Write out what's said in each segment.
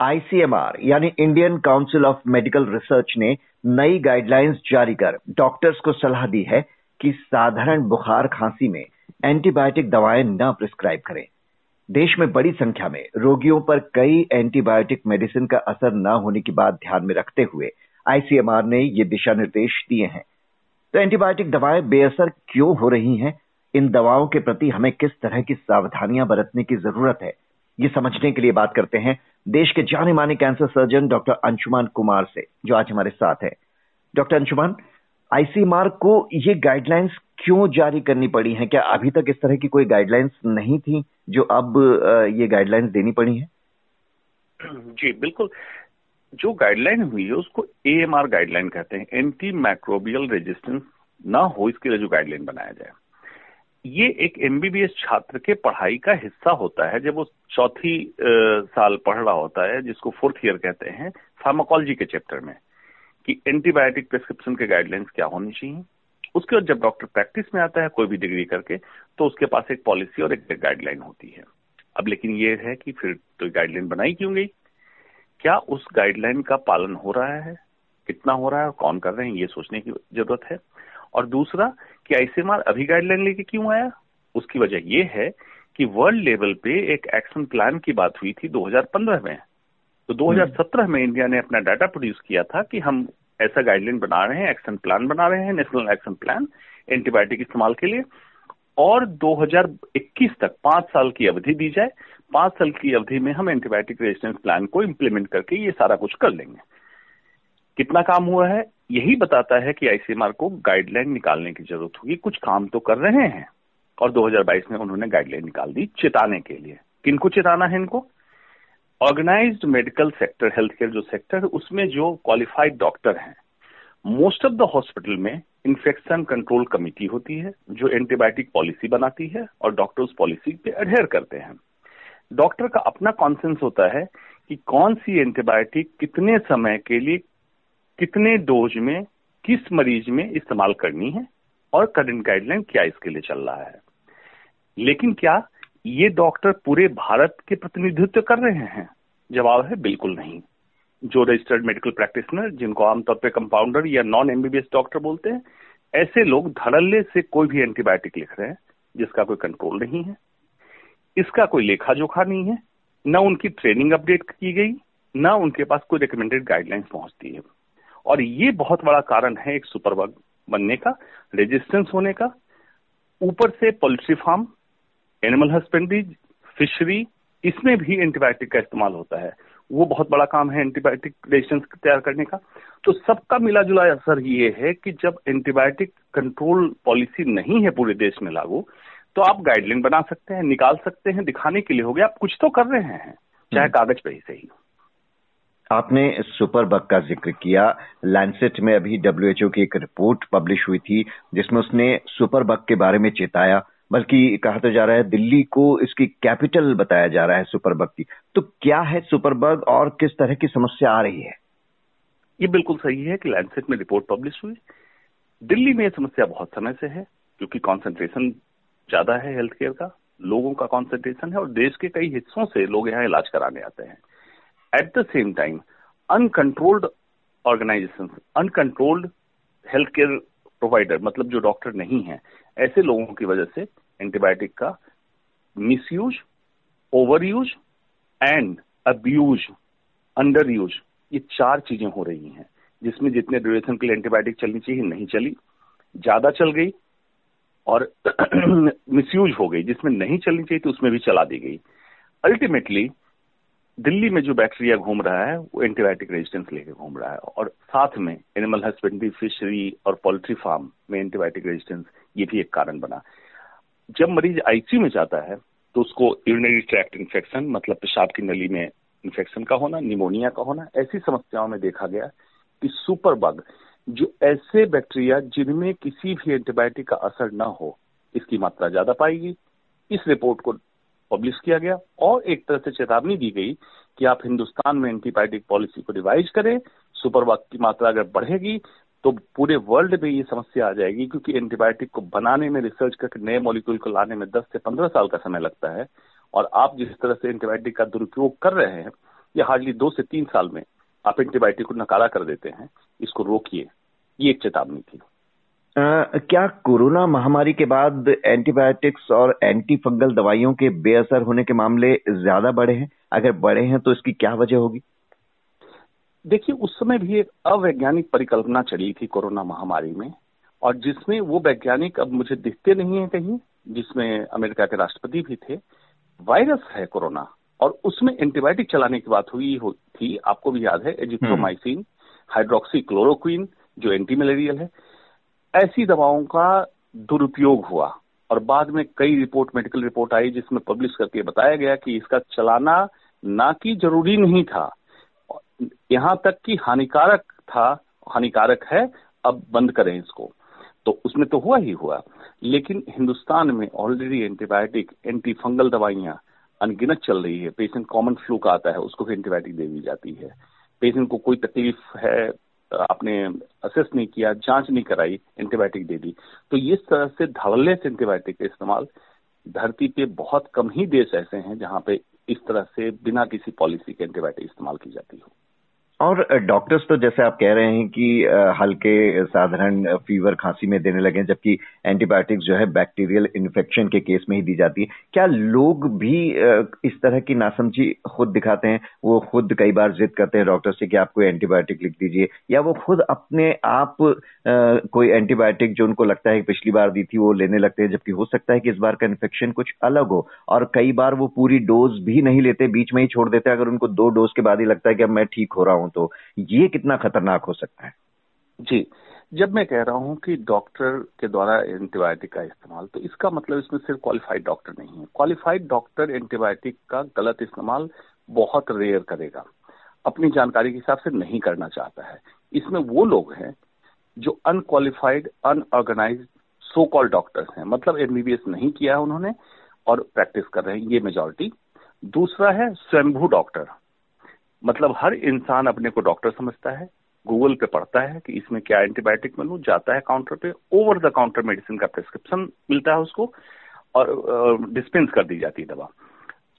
ICMR यानी Indian Council of Medical Research ने नई गाइडलाइंस जारी कर डॉक्टर्स को सलाह दी है कि साधारण बुखार खांसी में एंटीबायोटिक दवाएँ न प्रिस्क्राइब करें। देश में बड़ी संख्या में रोगियों पर कई एंटीबायोटिक मेडिसिन का असर न होने की बात ध्यान में रखते हुए आईसीएमआर ने ये दिशा निर्देश दिए हैं। तो एंटीबायोटिक दवाएँ बेअसर क्यों हो रही हैं? इन दवाओं के प्रति हमें किस तरह की सावधानियाँ बरतने की ज़रूरत है? ये समझने के लिए बात करते हैं देश के जाने माने cancer surgeon doctor Anshuman Kumar से, जो आज हमारे साथ है। डॉक्टर अंशुमान आईसीएमआर को ये गाइडलाइंस क्यों जारी करनी पड़ी है? क्या अभी तक इस तरह की कोई गाइडलाइंस नहीं थी जो अब ये गाइडलाइंस देनी पड़ी है? जी, बिल्कुल। जो गाइडलाइन हुई है, उसको एएमआर गाइडलाइन कहते हैं। एंटी माइक्रोबियल रेजिस्टेंस ना हो, इसके लिए जो गाइडलाइन बनाया जाए। ये एक एमबीबीएस छात्र के पढ़ाई का हिस्सा होता है, जब वो चौथी साल पढ़ रहा होता है, जिसको फोर्थ ईयर कहते हैं फार्माकोलॉजी के चैप्टर में, कि एंटीबायोटिक प्रिस्क्रिप्शन के गाइडलाइंस क्या होनी चाहिए। उसके बाद जब डॉक्टर प्रैक्टिस में आता है, कोई भी डिग्री करके तो उसके पास एक पॉलिसी और एक गाइडलाइन होती है। अब लेकिन ये है कि फिर तो गाइडलाइन बनाई क्यों गई? क्या उस गाइडलाइन का पालन हो रहा है? कितना हो रहा है? और कौन कर रहे हैं? ये सोचने की ज़रूरत है। और दूसरा कि आईसीएमआर अभी गाइडलाइन लेके क्यों आया? उसकी वजह यह है कि वर्ल्ड लेवल पे एक एक्शन प्लान की बात हुई थी 2015 में। तो 2017 में इंडिया ने अपना डाटा प्रोड्यूस किया था कि हम ऐसा गाइडलाइन बना रहे हैं एक्शन प्लान बना रहे हैं नेशनल एक्शन प्लान एंटीबायोटिक इस्तेमाल के लिए। और 2021 तक पाँच साल की अवधि दी जाए। पाँच साल की अवधि में हम एंटीबायोटिक रेजिस्टेंस प्लान को इम्प्लीमेंट करके ये सारा कुछ कर लेंगे। कितना काम हुआ है? यही बताता है कि आईसीएमआर को गाइडलाइन निकालने की ज़रूरत होगी। कुछ काम तो कर रहे हैं। और 2022 में उन्होंने गाइडलाइन निकाल दी चेताने के लिए। किनको चेताना है इनको? Organised medical sector health care जो सेक्टर है उसमें जो क्वालिफाइड डॉक्टर हैं मोस्ट ऑफ़ द हॉस्पिटल में इन्फेक्शन कंट्रोल कमेटी होती है, जो एंटीबायोटिक पॉलिसी बनाती है और डॉक्टर उस पॉलिसी पे अडेयर करते हैं। डॉक्टर का अपना कॉन्सेंस होता है कि कौन सी एंटीबायोटिक कितने समय के लिए कितने डोज में किस मरीज़ में इस्तेमाल करनी है और करंट गाइडलाइन क्या इसके लिए चल रहा है। लेकिन क्या ये डॉक्टर पूरे भारत के प्रतिनिधित्व कर रहे हैं? जवाब है बिल्कुल नहीं। जो रजिस्टर्ड मेडिकल प्रैक्टिशनर जिनको आमतौर पर कंपाउंडर या नॉन एमबीबीएस डॉक्टर बोलते हैं, ऐसे लोग धड़ल्ले से कोई भी एंटीबायोटिक लिख रहे हैं, जिसका कोई कंट्रोल नहीं है। इसका कोई लेखा जोखा नहीं है, न उनकी ट्रेनिंग अपडेट की गई, न उनके पास कोई रिकमेंडेड गाइडलाइंस पहुँचती है। और ये बहुत बड़ा कारण है एक सुपर सुपरबग बनने का रेजिस्टेंस होने का। ऊपर से poultry farm animal husbandry fishery इसमें भी एंटीबायोटिक का इस्तेमाल होता है। वो बहुत बड़ा काम है एंटीबायोटिक रेजिस्टेंस तैयार करने का। तो सबका मिला जुला असर ये है कि जब एंटीबायोटिक कंट्रोल पॉलिसी नहीं है पूरे देश में लागू तो आप गाइडलाइन बना सकते हैं निकाल सकते हैं दिखाने के लिए हो गया। आप कुछ तो कर रहे हैं चाहे हम्म। कागज़ पे ही सही आपने सुपर बग का ज़िक्र किया। लैंडसेट में अभी डब्ल्यूएचओ की एक रिपोर्ट पब्लिश हुई थी, जिसमें उसने सुपर बग के बारे में चेताया। बल्कि कहा तो जा रहा है, दिल्ली को इसकी कैपिटल बताया जा रहा है सुपर बग की। तो क्या है सुपर बग और किस तरह की समस्या आ रही है? ये बिल्कुल सही है कि लैंडसेट में रिपोर्ट पब्लिश हुई। दिल्ली में यह समस्या बहुत समय से है, क्योंकि कॉन्सेंट्रेशन ज़्यादा है हेल्थ केयर का, लोगों का कॉन्सेंट्रेशन है और देश के कई हिस्सों से लोग यहाँ इलाज कराने आते हैं। At the same time uncontrolled organisation uncontrolled health care provider मतलब जो डॉक्टर नहीं है, ऐसे लोगों की वजह से एंटीबायोटिक का misuse overuse and abuse underuse ये चार चीज़ें हो रही हैं, जिसमें जितने ड्यूरेशन के लिए एंटीबायोटिक चलनी चाहिए, नहीं चली, ज़्यादा चल गई और मिसयूज हो गई, जिसमें नहीं चलनी चाहिए थी उसमें भी चला दी गई। अल्टीमेटली दिल्ली में जो बैक्टीरिया घूम रहा है, वो एंटीबायोटिक रेजिस्टेंस लेके घूम रहा है और साथ में एनिमल हस्बेंड्री फिशरी और पोल्ट्री फार्म में एंटीबायोटिक रेजिस्टेंस ये भी एक कारण बना। जब मरीज़ आईसीयू में जाता है तो उसको यूरिनरी ट्रैक्ट इन्फेक्शन मतलब पेशाब की नली में इन्फेक्शन का होना निमोनिया का होना, ऐसी समस्याओं में देखा गया कि सुपर बग जो ऐसे बैक्टीरिया जिनमें किसी भी एंटीबायोटिक का असर न हो, इसकी मात्रा ज़्यादा पाएगी। इस रिपोर्ट को पब्लिश किया गया और एक तरह से चेतावनी दी गई कि आप हिंदुस्तान में एंटीबायोटिक पॉलिसी को रिवाइज करें सुपरवाक की मात्रा अगर बढ़ेगी तो पूरे वर्ल्ड में ये समस्या आ जाएगी क्योंकि एंटीबायोटिक को बनाने में रिसर्च करके नए मॉलिक्यूल को लाने में 10 से 15 साल का समय लगता है और आप जिस तरह से एंटीबायोटिक का दुरुपयोग कर रहे हैं, या हार्डली दो से तीन साल में आप एंटीबायोटिक को नकारा कर देते हैं, इसको रोकिए। ये एक चेतावनी थी। क्या कोरोना महामारी के बाद एंटीबायोटिक्स और एंटी फंगल दवाइयों के बेअसर होने के मामले ज़्यादा बढ़े हैं? अगर बढ़े हैं तो इसकी क्या वजह होगी? देखिए उस समय भी एक अवैज्ञानिक परिकल्पना चली थी कोरोना महामारी में और जिसमें वो वैज्ञानिक अब मुझे दिखते नहीं है कहीं जिसमें अमेरिका के राष्ट्रपति भी थे वायरस है कोरोना और उसमें एंटीबायोटिक चलाने की बात हुई थी आपको भी याद है एजिथ्रोमाइसिन हाइड्रोक्सी क्लोरोक्विन जो एंटी मलेरियल है ऐसी दवाओं का दुरुपयोग हुआ और बाद में कई रिपोर्ट, मेडिकल रिपोर्ट आई जिसमें पब्लिश करके बताया गया कि इसका चलाना ना कि ज़रूरी नहीं था। यहाँ तक कि हानिकारक था, हानिकारक है, अब बंद करें इसको। तो उसमें तो हुआ ही हुआ, लेकिन हिंदुस्तान में ऑलरेडी एंटीबायोटिक एंटी फंगल दवाइयाँ अनगिनत चल रही है। पेशेंट कॉमन फ्लू का आता है, उसको भी एंटीबायोटिक दे दी जाती है। पेशेंट को कोई तकलीफ़ है आपने असेस नहीं किया, जाँच नहीं कराई एंटीबायोटिक दे दी। तो इस तरह से धड़ल्ले से एंटीबायोटिक का इस्तेमाल धरती पे बहुत कम ही देश ऐसे हैं जहाँ पे इस तरह से बिना किसी पॉलिसी के एंटीबायोटिक इस्तेमाल की जाती हो। और डॉक्टर्स तो जैसे आप कह रहे हैं कि हल्के साधारण फीवर खांसी में देने लगे जबकि एंटीबायोटिक्स जो है बैक्टीरियल इन्फेक्शन के केस में ही दी जाती है। क्या लोग भी इस तरह की नासमझी खुद दिखाते हैं? वो खुद कई बार जिद करते हैं डॉक्टर से कि आप कोई एंटीबायोटिक लिख दीजिए, या वो खुद अपने आप कोई एंटीबायोटिक जो उनको लगता है पिछली बार दी थी, वो लेने लगते हैं, जबकि हो सकता है कि इस बार का इन्फेक्शन कुछ अलग हो। और कई बार वो पूरी डोज भी नहीं लेते, बीच में ही छोड़ देते अगर उनको दो डोज के बाद ही लगता है कि अब मैं ठीक हो रहा हूँ तो ये कितना खतरनाक हो सकता है? जी, जब मैं कह रहा हूँ कि डॉक्टर के द्वारा एंटीबायोटिक का इस्तेमाल तो इसका मतलब इसमें सिर्फ़ क्वालिफाइड डॉक्टर नहीं है। क्वालिफाइड डॉक्टर एंटीबायोटिक का गलत इस्तेमाल बहुत रेयर करेगा। अपनी जानकारी के हिसाब से नहीं करना चाहता है। इसमें वो लोग हैं जो unqualified unorganised so called doctors हैं। मतलब एमबीबीएस नहीं किया है उन्होंने और प्रैक्टिस कर रहे हैं, ये मेजोरिटी दूसरा है स्वयंभू डॉक्टर मतलब हर इंसान अपने को डॉक्टर समझता है, गूगल पे पढ़ता है कि इसमें क्या एंटीबायोटिक मिलू, जाता है काउंटर पे ओवर द काउंटर मेडिसिन का प्रिस्क्रिप्शन मिलता है उसको, और डिस्पेंस कर दी जाती है दवा।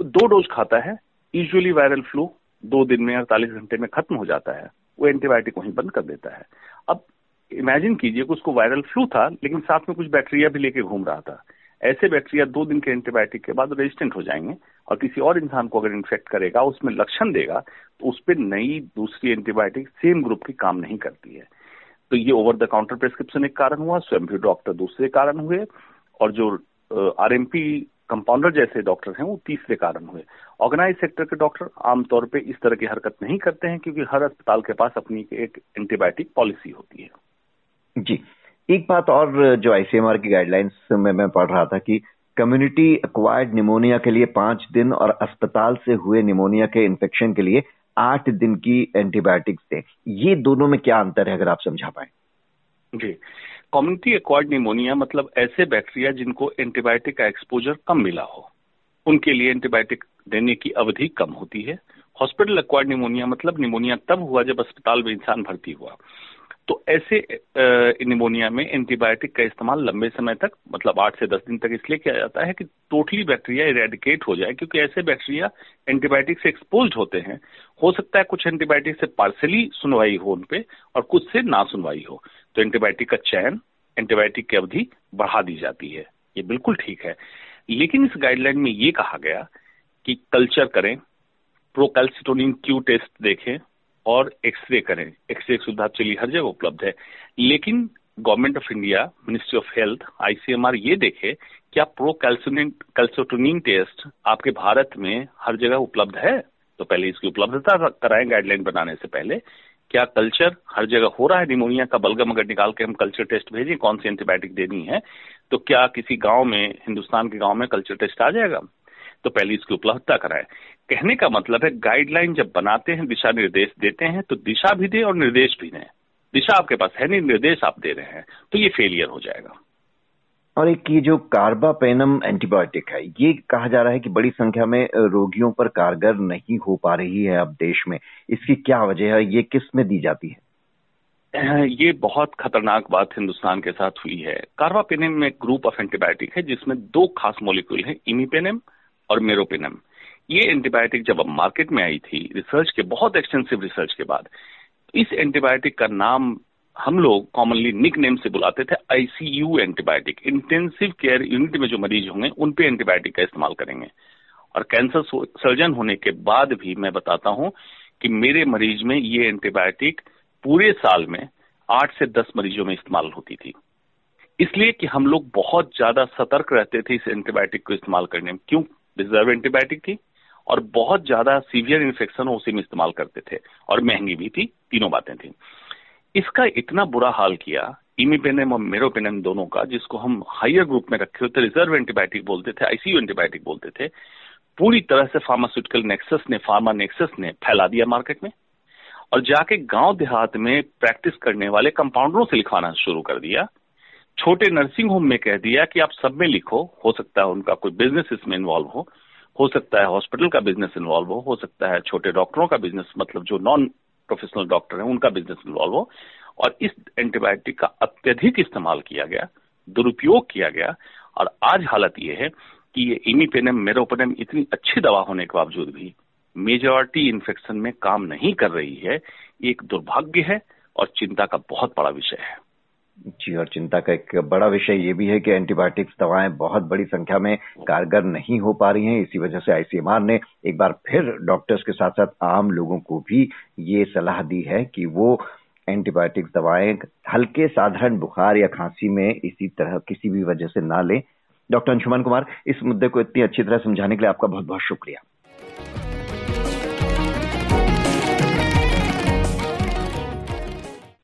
दो डोज खाता है यूजुअली वायरल फ्लू दो दिन में अड़तालीस घंटे में खत्म हो जाता है, वो एंटीबायोटिक वहीं बंद कर देता है। अब इमेजिन कीजिए कि उसको वायरल फ्लू था, लेकिन साथ में कुछ बैक्टीरिया भी लेके घूम रहा था। ऐसे बैक्टीरिया दो दिन के एंटीबायोटिक के बाद रेजिस्टेंट हो जाएँगे और किसी और इंसान को अगर इन्फेक्ट करेगा, उसमें लक्षण देगा तो उस पर नई दूसरी एंटीबायोटिक सेम ग्रुप की काम नहीं करती है। तो ये ओवर द काउंटर प्रिस्क्रिप्शन एक कारण हुआ, स्वयं भी डॉक्टर दूसरे कारण हुए, और जो आर एम पी कंपाउंडर जैसे डॉक्टर हैं, वो तीसरे कारण हुए। ऑर्गेनाइज सेक्टर के डॉक्टर आमतौर पे इस तरह की हरकत नहीं करते हैं, क्योंकि हर अस्पताल के पास अपनी एक एंटीबायोटिक पॉलिसी होती है। जी। एक बात और, जो आईसीएमआर की गाइडलाइंस में मैं पढ़ रहा था कि कम्युनिटी अक्वायर्ड निमोनिया के लिए पाँच दिन और अस्पताल से हुए निमोनिया के इन्फेक्शन के लिए आठ दिन की एंटीबायोटिक्स दें। ये दोनों में क्या अंतर है अगर आप समझा पाए? जी। कम्युनिटी एक्वायर्ड निमोनिया मतलब ऐसे बैक्टीरिया जिनको एंटीबायोटिक का एक्सपोजर कम मिला हो। उनके लिए एंटीबायोटिक देने की अवधि कम होती है। हॉस्पिटल एक्वायर्ड निमोनिया मतलब निमोनिया तब हुआ जब अस्पताल में इंसान भर्ती हुआ। तो ऐसे निमोनिया में एंटीबायोटिक का इस्तेमाल लंबे समय तक मतलब आठ से दस दिन तक इसलिए किया जाता है कि टोटली बैक्टीरिया इरेडिकेट हो जाए, क्योंकि ऐसे बैक्टीरिया एंटीबायोटिक से एक्सपोज होते हैं। हो सकता है कुछ एंटीबायोटिक से पार्सली सुनवाई हो उन पे और कुछ से ना सुनवाई हो। तो एंटीबायोटिक का चयन एंटीबायोटिक की अवधि बढ़ा दी जाती है। ये बिल्कुल ठीक है। लेकिन इस गाइडलाइन में ये कहा गया कि कल्चर करें प्रोकैल्सिटोनिन क्यू टेस्ट देखें और एक्सरे करें। एक्सरे सुविधा चलिए हर जगह उपलब्ध है। लेकिन government of India ministry of health ICMR ये देखे क्या प्रो कैल्सोटोनिन टेस्ट आपके भारत में हर जगह उपलब्ध है। तो पहले इसकी उपलब्धता कराएँ गाइडलाइन बनाने से पहले। क्या कल्चर हर जगह हो रहा है? निमोनिया का बलगम अगर निकाल के हम कल्चर टेस्ट भेजें, कौन सी एंटीबायोटिक देनी है? तो क्या किसी गाँव में, हिंदुस्तान के गाँव में कल्चर टेस्ट आ जाएगा? तो पहले इसकी उपलब्धता कराए। कहने का मतलब है गाइडलाइन जब बनाते हैं दिशा निर्देश देते हैं तो दिशा भी दे और निर्देश भी दें। दिशा आपके पास है नहीं निर्देश आप दे रहे हैं तो ये फेलियर हो जाएगा। और एक ये जो कार्बापेनम एंटीबायोटिक है ये कहा जा रहा है कि बड़ी संख्या में रोगियों पर कारगर नहीं हो पा रही है अब देश में। इसकी क्या वजह है ये किसमें दी जाती है? ये बहुत खतरनाक बात हिंदुस्तान के साथ हुई है। कार्बापेनम में ग्रुप ऑफ़ एंटीबायोटिक है जिसमें दो खास मोलिक्यूल है इमीपेनम और मेरोपेनम ये एंटीबायोटिक जब मार्केट में आई थी रिसर्च के, बहुत एक्सटेंसिव रिसर्च के बाद, इस एंटीबायोटिक का नाम हम लोग कॉमनली निक नेम से बुलाते थे ICU antibiotic intensive care unit में जो मरीज़ होंगे, उन पे एंटीबायोटिक का इस्तेमाल करेंगे। और कैंसर सर्जन होने के बाद भी मैं बताता हूँ कि मेरे मरीज़ में ये एंटीबायोटिक पूरे साल में आठ से दस मरीजों में इस्तेमाल होती थी। इसलिए कि हम लोग बहुत ज़्यादा सतर्क रहते थे इस एंटीबायोटिक को इस्तेमाल करने में। क्यों? रिज़र्व एंटीबायोटिक थी। और बहुत ज़्यादा सीवियर इन्फेक्शन उसी में इस्तेमाल करते थे और महँगी भी थी, तीनों बातें थी। इसका इतना बुरा हाल किया इमीपेनम और मेरोपेनम दोनों का, जिसको हम हाइयर ग्रुप में रखे होते रिज़र्व एंटीबायोटिक बोलते थे आईसीयू एंटीबायोटिक बोलते थे, पूरी तरह से फार्मास्यूटिकल नेक्सस ने फार्मा नेक्सस ने फैला दिया मार्केट में और जाके गाँव देहात में प्रैक्टिस करने वाले कंपाउंडरों से लिखवाना शुरू कर दिया। छोटे नर्सिंग होम में कह दिया कि आप सब में लिखो, हो सकता है उनका कोई बिज़नेस इसमें इन्वॉल्व हो। हो सकता है हॉस्पिटल का बिज़नेस इन्वॉल्व हो हो सकता है छोटे डॉक्टरों का बिज़नेस मतलब जो नॉन प्रोफेशनल डॉक्टर है, उनका बिज़नेस इन्वॉल्व हो। और इस एंटीबायोटिक का अत्यधिक इस्तेमाल किया गया, दुरुपयोग किया गया। और आज हालत यह है कि ये इमीपेनम मेरोपेनम इतनी अच्छी दवा होने के बावजूद भी मेजॉरिटी इन्फेक्शन में काम नहीं कर रही है। एक दुर्भाग्य है और चिंता का बहुत बड़ा विषय है। जी, और चिंता का एक बड़ा विषय ये भी है कि एंटीबायोटिक्स दवाएँ बहुत बड़ी संख्या में कारगर नहीं हो पा रही हैं। इसी वजह से आईसीएमआर ने एक बार फिर डॉक्टर्स के साथ साथ आम लोगों को भी ये सलाह दी है कि वो एंटीबायोटिक्स दवाएँ हल्के साधारण बुखार या खांसी में इसी तरह किसी भी वजह से ना लें। डॉक्टर अंशुमन कुमार, इस मुद्दे को इतनी अच्छी तरह समझाने के लिए आपका बहुत बहुत शुक्रिया।